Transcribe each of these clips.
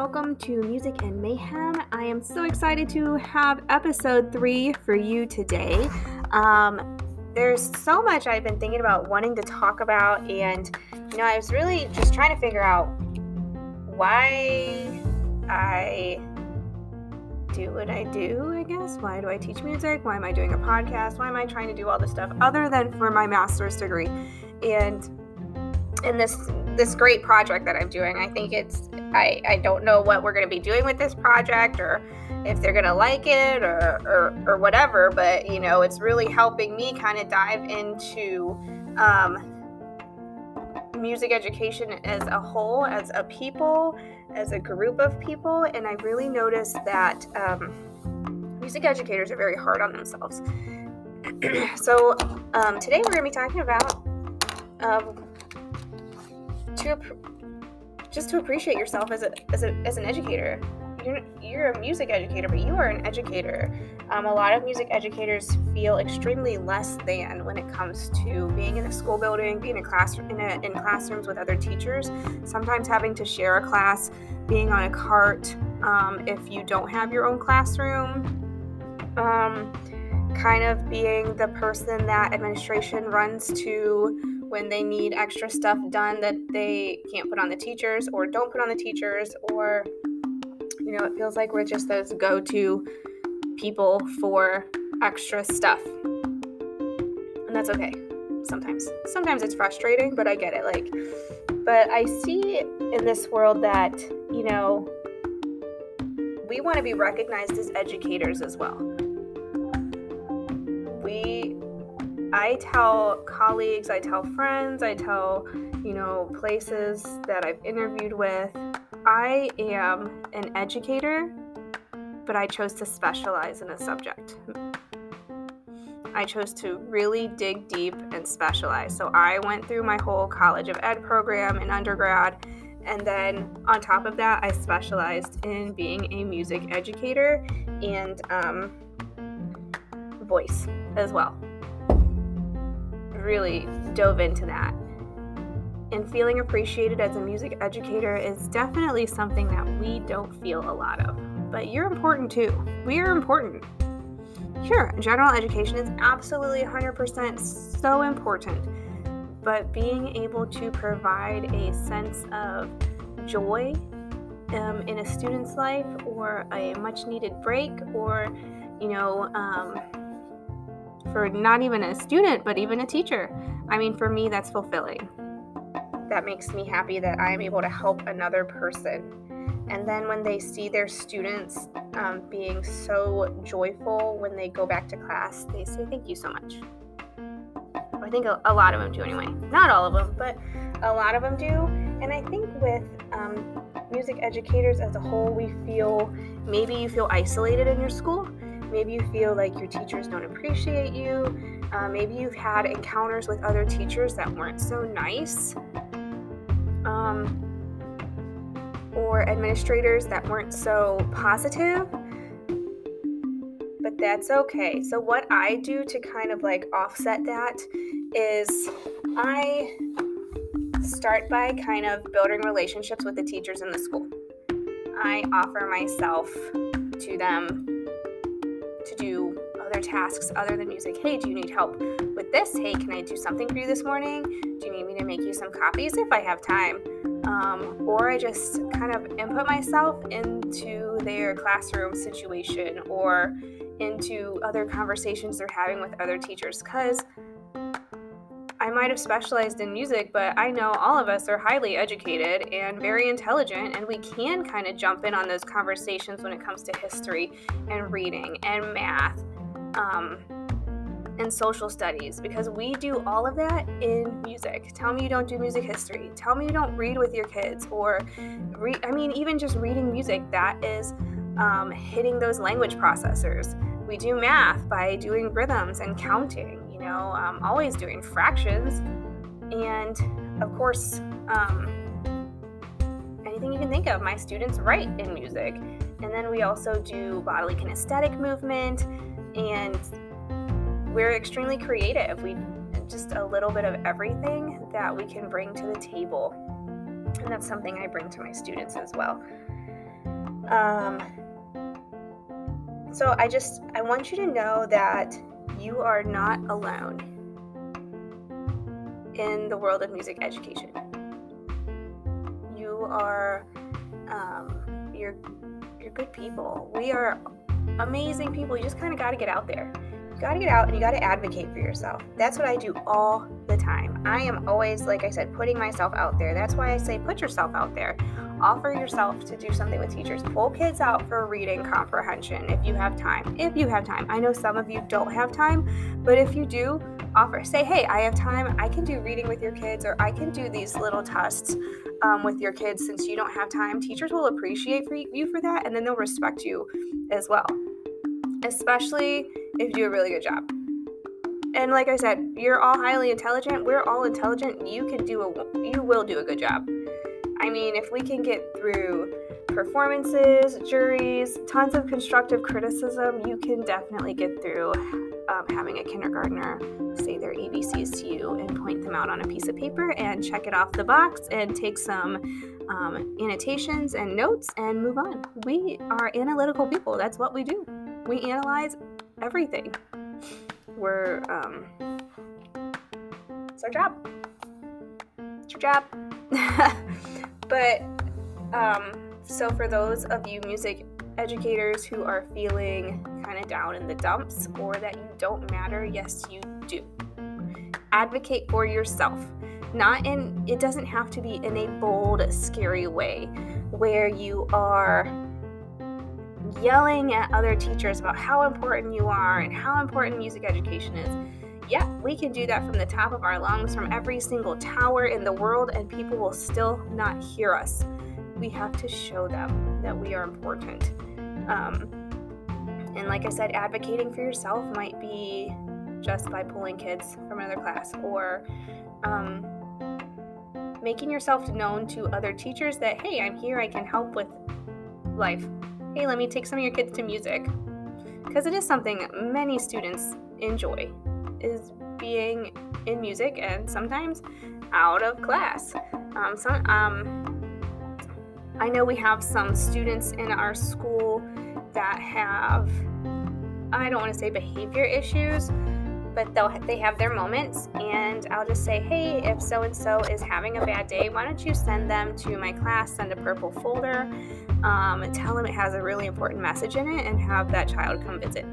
welcome to Music and Mayhem. I am so excited to have episode three for you today. Um, there's so much I've been thinking about wanting to talk about, and you know, I was really just trying to figure out why I do what I do, I guess. Why do I teach music? Why am I doing a podcast? Why am I trying to do all this stuff other than for my master's degree? And in this this great project that I'm doing, I think it's I, I don't know what we're gonna be doing with this project or if they're gonna like it or, or, or whatever, but you know, it's really helping me kind of dive into um, music education as a whole, as a people, as a group of people, and I really noticed that um, music educators are very hard on themselves. so um, today we're going to be talking about um, to just to appreciate yourself as a, as a as an educator you're, you're a music educator, but you are an educator. Um, a lot of music educators feel extremely less than when it comes to being in a school building, being in, class, in, a, in classrooms with other teachers, sometimes having to share a class, being on a cart um, if you don't have your own classroom, um, kind of being the person that administration runs to when they need extra stuff done that they can't put on the teachers or don't put on the teachers or you know, it feels like we're just those go to people for extra stuff. And that's okay sometimes. Sometimes it's frustrating, but I get it. Like, but I see in this world that, you know, we want to be recognized as educators as well. We, I tell colleagues, I tell friends, I tell, you know, places that I've interviewed with, I am an educator, but I chose to specialize in a subject. I chose to really dig deep and specialize. So I went through my whole College of Ed program in undergrad. And then on top of that, I specialized in being a music educator and um, voice as well. Really dove into that and feeling appreciated as a music educator is definitely something that we don't feel a lot of. But you're important too. We are important. Sure, general education is absolutely 100% so important, but being able to provide a sense of joy um, in a student's life or a much needed break or, you know, um, for not even a student, but even a teacher. I mean, for me, that's fulfilling that makes me happy that I am able to help another person. And then when they see their students um, being so joyful when they go back to class, they say, Thank you so much. I think a, lot of them do anyway. Not all of them, but a lot of them do. And I think with um, music educators as a whole, we feel maybe you feel isolated in your school. Maybe you feel like your teachers don't appreciate you. Uh, maybe you've had encounters with other teachers that weren't so nice um, or administrators that weren't so positive. But that's okay. So, what I do to kind of like offset that is I start by kind of building relationships with the teachers in the school. I offer myself to them other tasks other than music. Hey, do you need help with this? Hey, can I do something for you this morning? Do you need me to make you some copies if I have time? Um, or I just kind of input myself into their classroom situation or into other conversations they're having with other teachers because I might have specialized in music, but I know all of us are highly educated and very intelligent, and we can kind of jump in on those conversations when it comes to history and reading and math um, and social studies because we do all of that in music. Tell me you don't do music history. Tell me you don't read with your kids or I mean, even just reading music, that is um, hitting those language processors. We do math by doing rhythms and counting, you know, um, always doing fractions. And of course, um, anything you can think of, my students write in music. And then we also do bodily kinesthetic movement and we're extremely creative. We just a little bit of everything that we can bring to the table. And that's something I bring to my students as well. Um, so I just I want you to know that you are not alone in the world of music education. You are um, you're you're good people. We are amazing people. You just kind of got to get out there. You got to get out and you got to advocate for yourself. That's what I do all the time. I am always, like I said, putting myself out there. That's why I say put yourself out there. Offer yourself to do something with teachers. Pull kids out for reading comprehension if you have time. If you have time. I know some of you don't have time, but if you do, offer. Say, hey, I have time. I can do reading with your kids, or I can do these little tests um, with your kids since you don't have time. Teachers will appreciate for you for that, and then they'll respect you as well, especially if you do a really good job. And like I said, you're all highly intelligent. We're all intelligent. You can do a you will do a good job. I mean, if we can get through performances, juries, tons of constructive criticism, you can definitely get through um, having a kindergartner say their ABCs to you and point them out on a piece of paper and check it off the box and take some um, annotations and notes and move on. We are analytical people. That's what we do. We analyze everything. We're, um, it's our job. It's your job. but, um, so for those of you music educators who are feeling kind of down in the dumps or that you don't matter, yes, you do. Advocate for yourself. Not in, it doesn't have to be in a bold, scary way where you are yelling at other teachers about how important you are and how important music education is. Yeah, we can do that from the top of our lungs, from every single tower in the world, and people will still not hear us. We have to show them that we are important. Um, and like I said, advocating for yourself might be just by pulling kids from another class or um, making yourself known to other teachers that, hey, I'm here, I can help with life. Hey, let me take some of your kids to music. Because it is something many students enjoy, is being in music and sometimes out of class. Um, um, I know we have some students in our school that have I don't want to say behavior issues, but they'll they have their moments and I'll just say, "Hey, if so and so is having a bad day, why don't you send them to my class, send a purple folder, um, tell them it has a really important message in it and have that child come visit."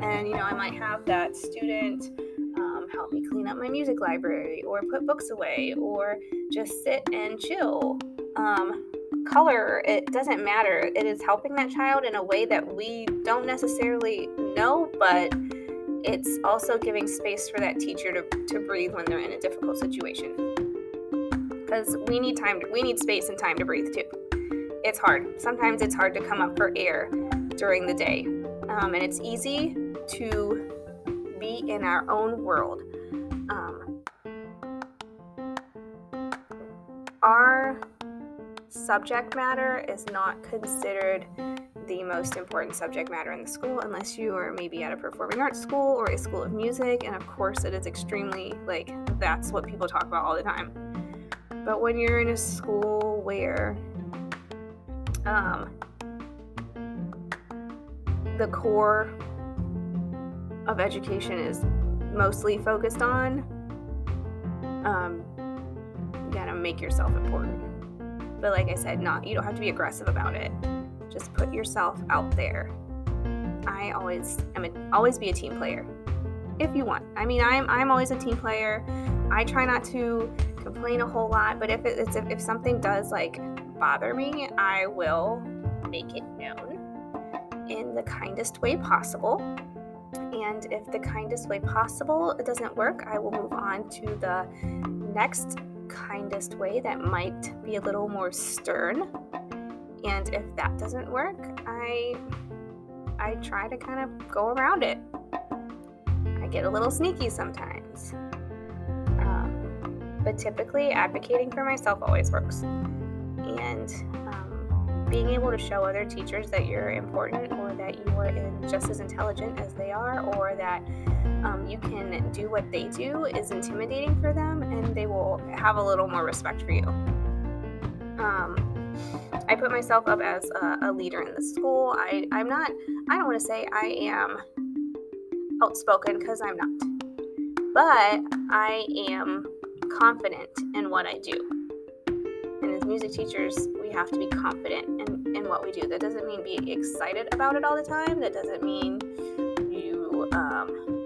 And you know, I might have that student um, help me clean up my music library or put books away or just sit and chill. Um, color, it doesn't matter. It is helping that child in a way that we don't necessarily know, but it's also giving space for that teacher to, to breathe when they're in a difficult situation. Because we need time, to, we need space and time to breathe too. It's hard. Sometimes it's hard to come up for air during the day. Um, and it's easy to be in our own world. Um, our subject matter is not considered the most important subject matter in the school unless you are maybe at a performing arts school or a school of music and of course it is extremely like that's what people talk about all the time but when you're in a school where um, the core of education is mostly focused on um, you gotta make yourself important but like I said, not you don't have to be aggressive about it. Just put yourself out there. I always am a, always be a team player if you want. I mean, I'm I'm always a team player. I try not to complain a whole lot, but if it's if, if something does like bother me, I will make it known in the kindest way possible. And if the kindest way possible doesn't work, I will move on to the next kindest way that might be a little more stern. And if that doesn't work, I I try to kind of go around it. I get a little sneaky sometimes. Um, but typically, advocating for myself always works. And um, being able to show other teachers that you're important or that you are just as intelligent as they are or that um, you can do what they do is intimidating for them and they will have a little more respect for you. Um, I put myself up as a, a leader in the school. I, I'm not, I don't want to say I am outspoken because I'm not, but I am confident in what I do. Music teachers, we have to be confident in, in what we do. That doesn't mean be excited about it all the time. That doesn't mean you um,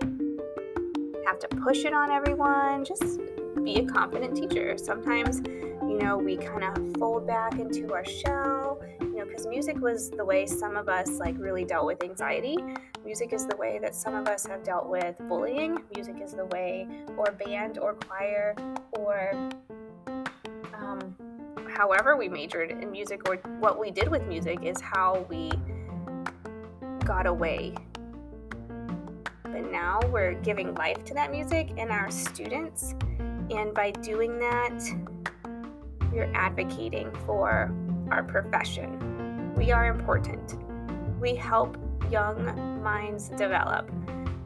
have to push it on everyone. Just be a confident teacher. Sometimes, you know, we kind of fold back into our shell, you know, because music was the way some of us like really dealt with anxiety. Music is the way that some of us have dealt with bullying. Music is the way, or band, or choir, or however we majored in music, or what we did with music is how we got away but now we're giving life to that music in our students. And by doing that, we're advocating for our profession. We are important. We help young minds develop.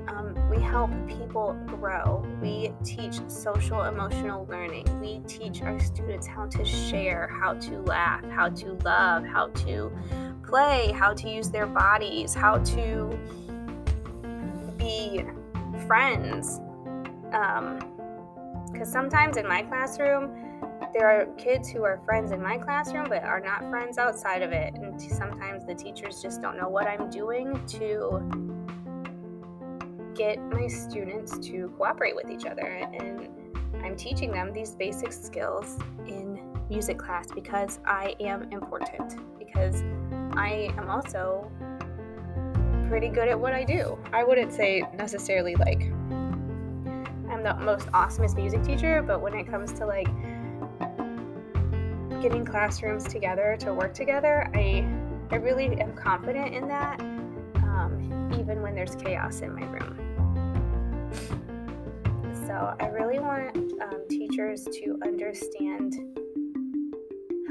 Um, we help people grow. We teach social emotional learning. We teach our students how to share, how to laugh, how to love, how to play, how to use their bodies, how to be friends. Because um, sometimes in my classroom, there are kids who are friends in my classroom but are not friends outside of it. And sometimes the teachers just don't know what I'm doing to get my students to cooperate with each other. And I'm teaching them these basic skills in music class because I am important, because I am also pretty good at what I do. I wouldn't say necessarily like I'm the most awesomest music teacher, but when it comes to like getting classrooms together to work together, I I really am confident in that, um, even when there's chaos in my room. I really want um, teachers to understand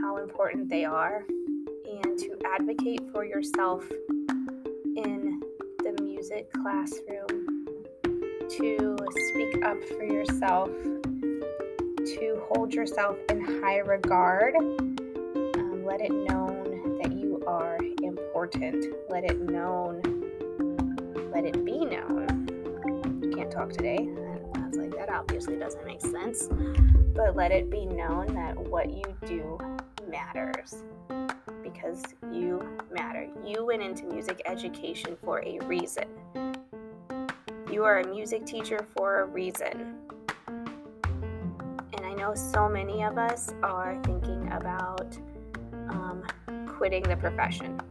how important they are and to advocate for yourself in the music classroom, to speak up for yourself, to hold yourself in high regard. Um, let it known that you are important. Let it known. Let it be known. Can't talk today. I was like, that obviously doesn't make sense. But let it be known that what you do matters because you matter. You went into music education for a reason. You are a music teacher for a reason. And I know so many of us are thinking about um, quitting the profession.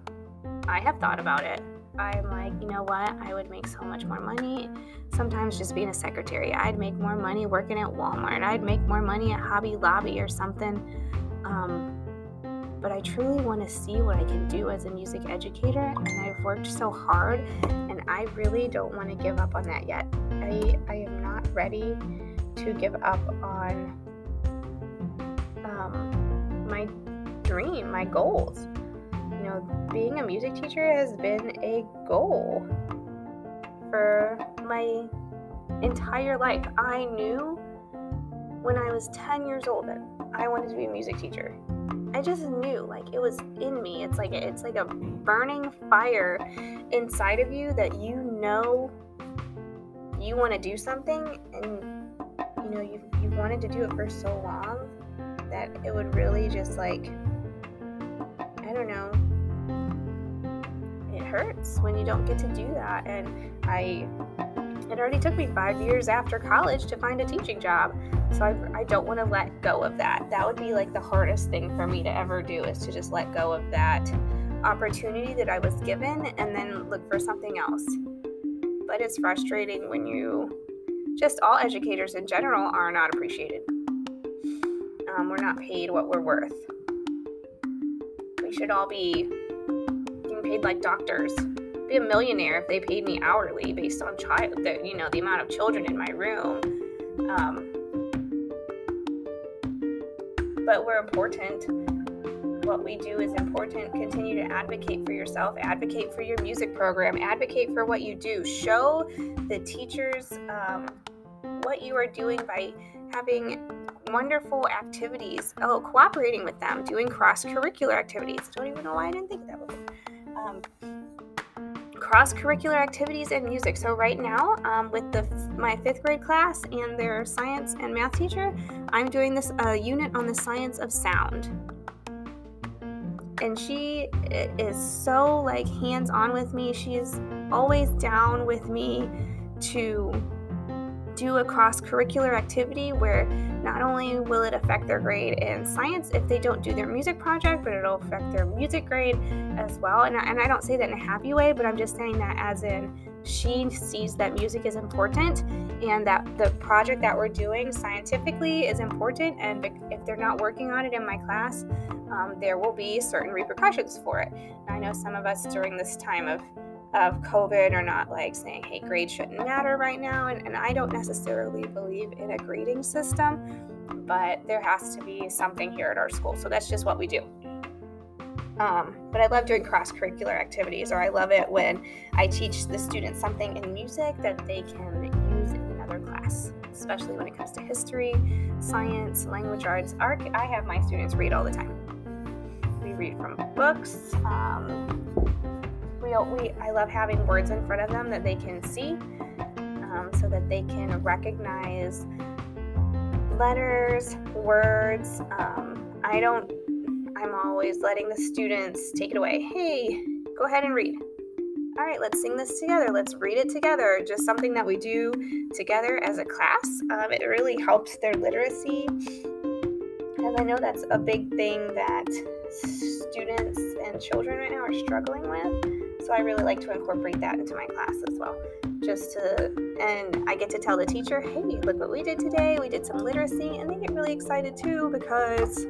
I have thought about it. I'm like, you know what? I would make so much more money. Sometimes just being a secretary, I'd make more money working at Walmart. I'd make more money at Hobby Lobby or something. Um, but I truly want to see what I can do as a music educator. And I've worked so hard, and I really don't want to give up on that yet. I, I am not ready to give up on um, my dream, my goals. Know, being a music teacher has been a goal for my entire life. I knew when I was 10 years old that I wanted to be a music teacher. I just knew, like it was in me. It's like it's like a burning fire inside of you that you know you want to do something, and you know you you wanted to do it for so long that it would really just like I don't know. Hurts when you don't get to do that, and I it already took me five years after college to find a teaching job. So I, I don't want to let go of that. That would be like the hardest thing for me to ever do is to just let go of that opportunity that I was given and then look for something else. But it's frustrating when you, just all educators in general, are not appreciated. Um, we're not paid what we're worth. We should all be like doctors. Be a millionaire if they paid me hourly based on child the you know the amount of children in my room. Um, but we're important. What we do is important. Continue to advocate for yourself advocate for your music program advocate for what you do. Show the teachers um, what you are doing by having wonderful activities. Oh, cooperating with them, doing cross curricular activities. Don't even know why I didn't think cross curricular activities and music. So, right now, um, with the my fifth grade class and their science and math teacher, I'm doing this uh, unit on the science of sound. And she is so like hands on with me. She is always down with me to do a cross curricular activity where not only will it affect their grade in science if they don't do their music project, but it'll affect their music grade as well. And I, and I don't say that in a happy way, but I'm just saying that as in she sees that music is important and that the project that we're doing scientifically is important. And if they're not working on it in my class, um, there will be certain repercussions for it. And I know some of us during this time of of COVID are not like saying, hey, grades shouldn't matter right now. And, and I don't necessarily believe in a grading system, but there has to be something here at our school. So that's just what we do. Um, but I love doing cross curricular activities, or I love it when I teach the students something in music that they can use in another class, especially when it comes to history, science, language arts. Art, I have my students read all the time. We read from books. Um, we, we I love having words in front of them that they can see um, so that they can recognize letters, words. Um, I don't, I'm always letting the students take it away. Hey, go ahead and read. All right, let's sing this together. Let's read it together. Just something that we do together as a class. Um, it really helps their literacy. Because I know that's a big thing that students and children right now are struggling with. So I really like to incorporate that into my class as well. Just to, and I get to tell the teacher, hey, look what we did today. We did some literacy, and they get really excited too because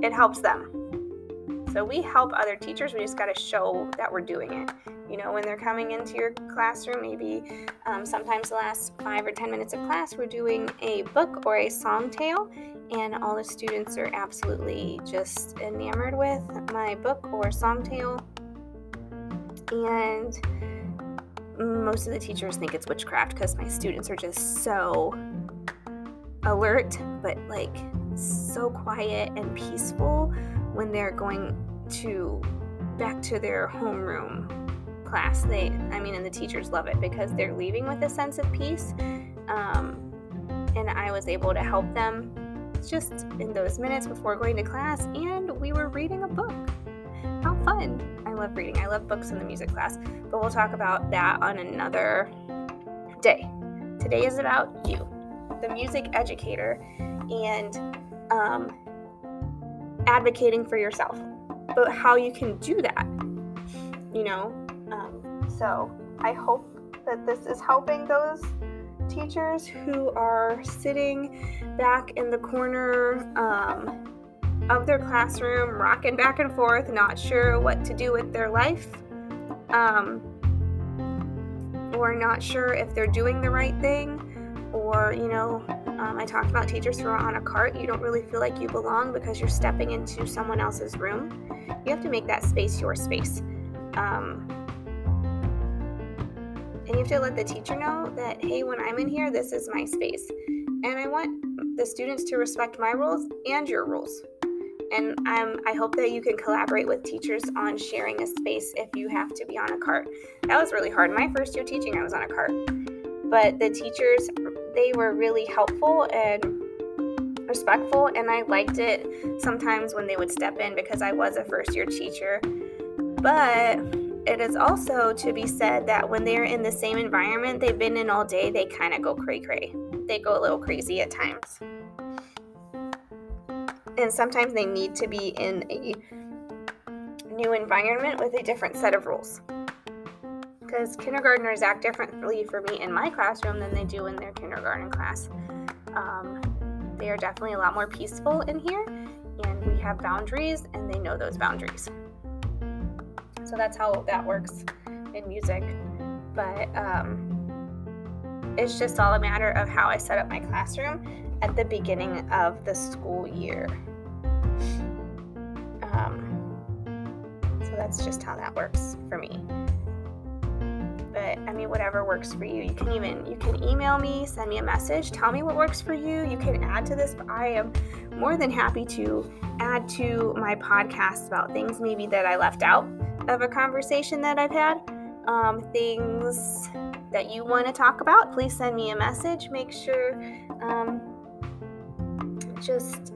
it helps them. So we help other teachers. We just got to show that we're doing it. You know, when they're coming into your classroom, maybe um, sometimes the last five or 10 minutes of class, we're doing a book or a song tale, and all the students are absolutely just enamored with my book or song tale and most of the teachers think it's witchcraft because my students are just so alert but like so quiet and peaceful when they're going to back to their homeroom class. They i mean and the teachers love it because they're leaving with a sense of peace um, and i was able to help them just in those minutes before going to class and we were reading a book fun I love reading. I love books in the music class, but we'll talk about that on another day. Today is about you, the music educator, and um, advocating for yourself, but how you can do that. You know, um, so I hope that this is helping those teachers who are sitting back in the corner. Um, of their classroom, rocking back and forth, not sure what to do with their life, um, or not sure if they're doing the right thing, or, you know, um, I talked about teachers who are on a cart. You don't really feel like you belong because you're stepping into someone else's room. You have to make that space your space. Um, and you have to let the teacher know that, hey, when I'm in here, this is my space. And I want the students to respect my rules and your rules. And um, I hope that you can collaborate with teachers on sharing a space if you have to be on a cart. That was really hard. My first year teaching, I was on a cart. But the teachers, they were really helpful and respectful, and I liked it sometimes when they would step in because I was a first year teacher. But it is also to be said that when they're in the same environment they've been in all day, they kind of go cray cray. They go a little crazy at times and sometimes they need to be in a new environment with a different set of rules. Because kindergartners act differently for me in my classroom than they do in their kindergarten class. Um, they are definitely a lot more peaceful in here, and we have boundaries, and they know those boundaries. So that's how that works in music. But um, it's just all a matter of how I set up my classroom at the beginning of the school year. Um, so that's just how that works for me. But I mean, whatever works for you. You can even you can email me, send me a message, tell me what works for you. You can add to this. I am more than happy to add to my podcast about things maybe that I left out of a conversation that I've had. Um, things that you want to talk about, please send me a message. Make sure um, just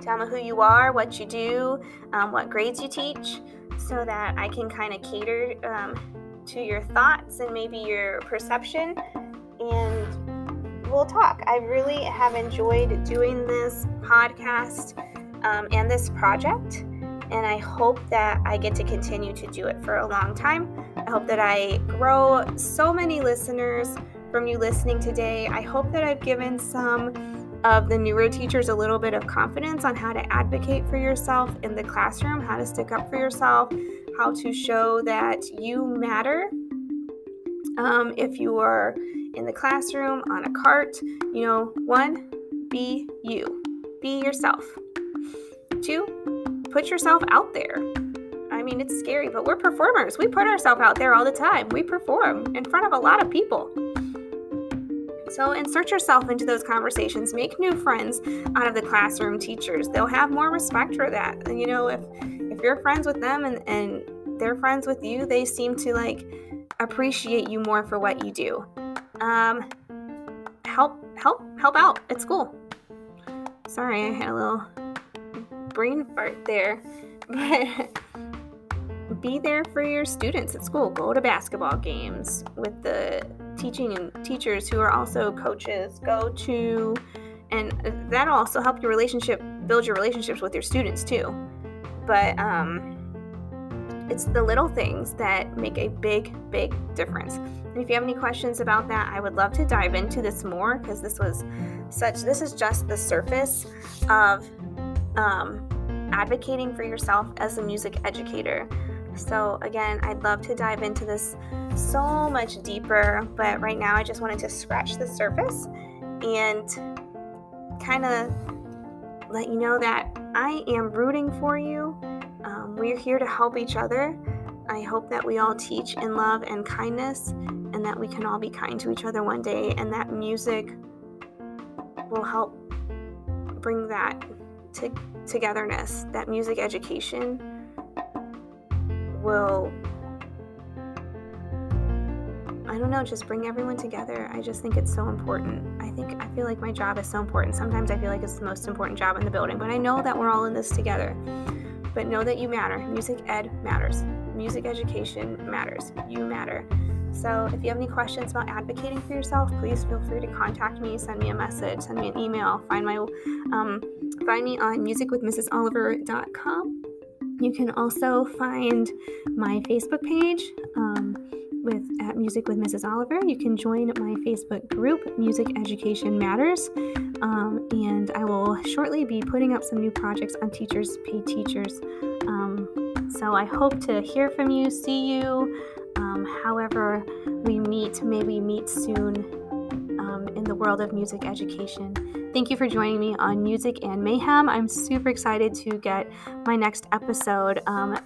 tell me who you are, what you do, um, what grades you teach, so that I can kind of cater um, to your thoughts and maybe your perception. And we'll talk. I really have enjoyed doing this podcast um, and this project. And I hope that I get to continue to do it for a long time. I hope that I grow so many listeners from you listening today. I hope that I've given some of the newer teachers a little bit of confidence on how to advocate for yourself in the classroom, how to stick up for yourself, how to show that you matter. Um, if you are in the classroom, on a cart, you know, one, be you, be yourself. Two, put yourself out there. I mean, it's scary, but we're performers. We put ourselves out there all the time. We perform in front of a lot of people. So insert yourself into those conversations. Make new friends out of the classroom teachers. They'll have more respect for that. You know, if if you're friends with them and, and they're friends with you, they seem to like appreciate you more for what you do. Um, help help help out at school. Sorry, I had a little brain fart there. But be there for your students at school. Go to basketball games with the teaching and teachers who are also coaches go to and that'll also help your relationship build your relationships with your students too. But um, it's the little things that make a big big difference. And if you have any questions about that i would love to dive into this more because this was such this is just the surface of um, advocating for yourself as a music educator so, again, I'd love to dive into this so much deeper, but right now I just wanted to scratch the surface and kind of let you know that I am rooting for you. Um, we're here to help each other. I hope that we all teach in love and kindness and that we can all be kind to each other one day and that music will help bring that to togetherness, that music education will I don't know, just bring everyone together. I just think it's so important. I think I feel like my job is so important. Sometimes I feel like it's the most important job in the building, but I know that we're all in this together. But know that you matter. Music ed matters. Music education matters. You matter. So if you have any questions about advocating for yourself, please feel free to contact me, send me a message, send me an email, find my um, find me on musicwithmrsoliver.com you can also find my Facebook page um, with at Music with Mrs. Oliver. You can join my Facebook group, Music Education Matters, um, and I will shortly be putting up some new projects on Teachers Pay Teachers. Um, so I hope to hear from you, see you. Um, however, we meet, may we meet soon um, in the world of music education. Thank you for joining me on Music and Mayhem. I'm super excited to get my next episode um,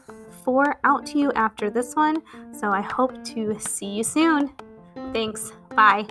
four out to you after this one. So I hope to see you soon. Thanks. Bye.